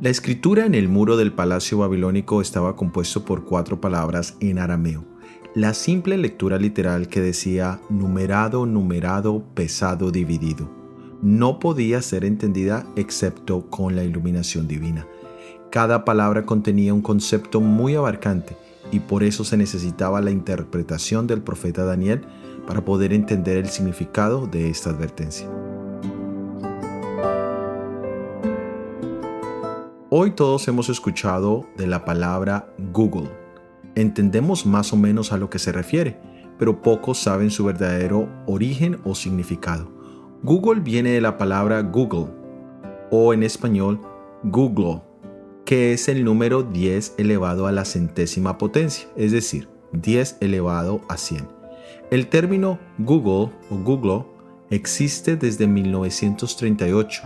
La escritura en el muro del palacio babilónico estaba compuesto por cuatro palabras en arameo. La simple lectura literal que decía numerado, numerado, pesado, dividido, no podía ser entendida excepto con la iluminación divina. Cada palabra contenía un concepto muy abarcante y por eso se necesitaba la interpretación del profeta Daniel para poder entender el significado de esta advertencia. Hoy todos hemos escuchado de la palabra Google. Entendemos más o menos a lo que se refiere, pero pocos saben su verdadero origen o significado. Google viene de la palabra Google, o en español Google, que es el número 10 elevado a la centésima potencia, es decir, 10 elevado a 100. El término Google o Google existe desde 1938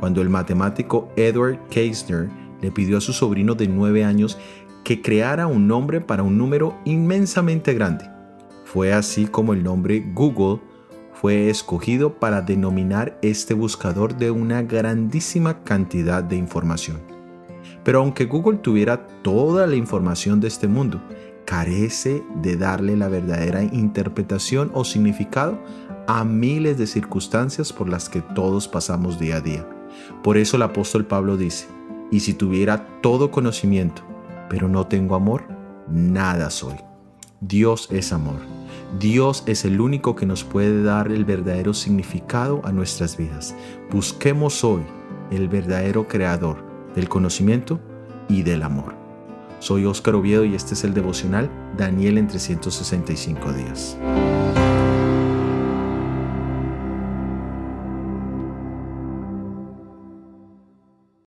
cuando el matemático Edward Keisner le pidió a su sobrino de 9 años que creara un nombre para un número inmensamente grande. Fue así como el nombre Google fue escogido para denominar este buscador de una grandísima cantidad de información. Pero aunque Google tuviera toda la información de este mundo, carece de darle la verdadera interpretación o significado a miles de circunstancias por las que todos pasamos día a día. Por eso el apóstol Pablo dice, y si tuviera todo conocimiento, pero no tengo amor, nada soy. Dios es amor. Dios es el único que nos puede dar el verdadero significado a nuestras vidas. Busquemos hoy el verdadero creador del conocimiento y del amor. Soy Óscar Oviedo y este es el devocional Daniel en 365 días.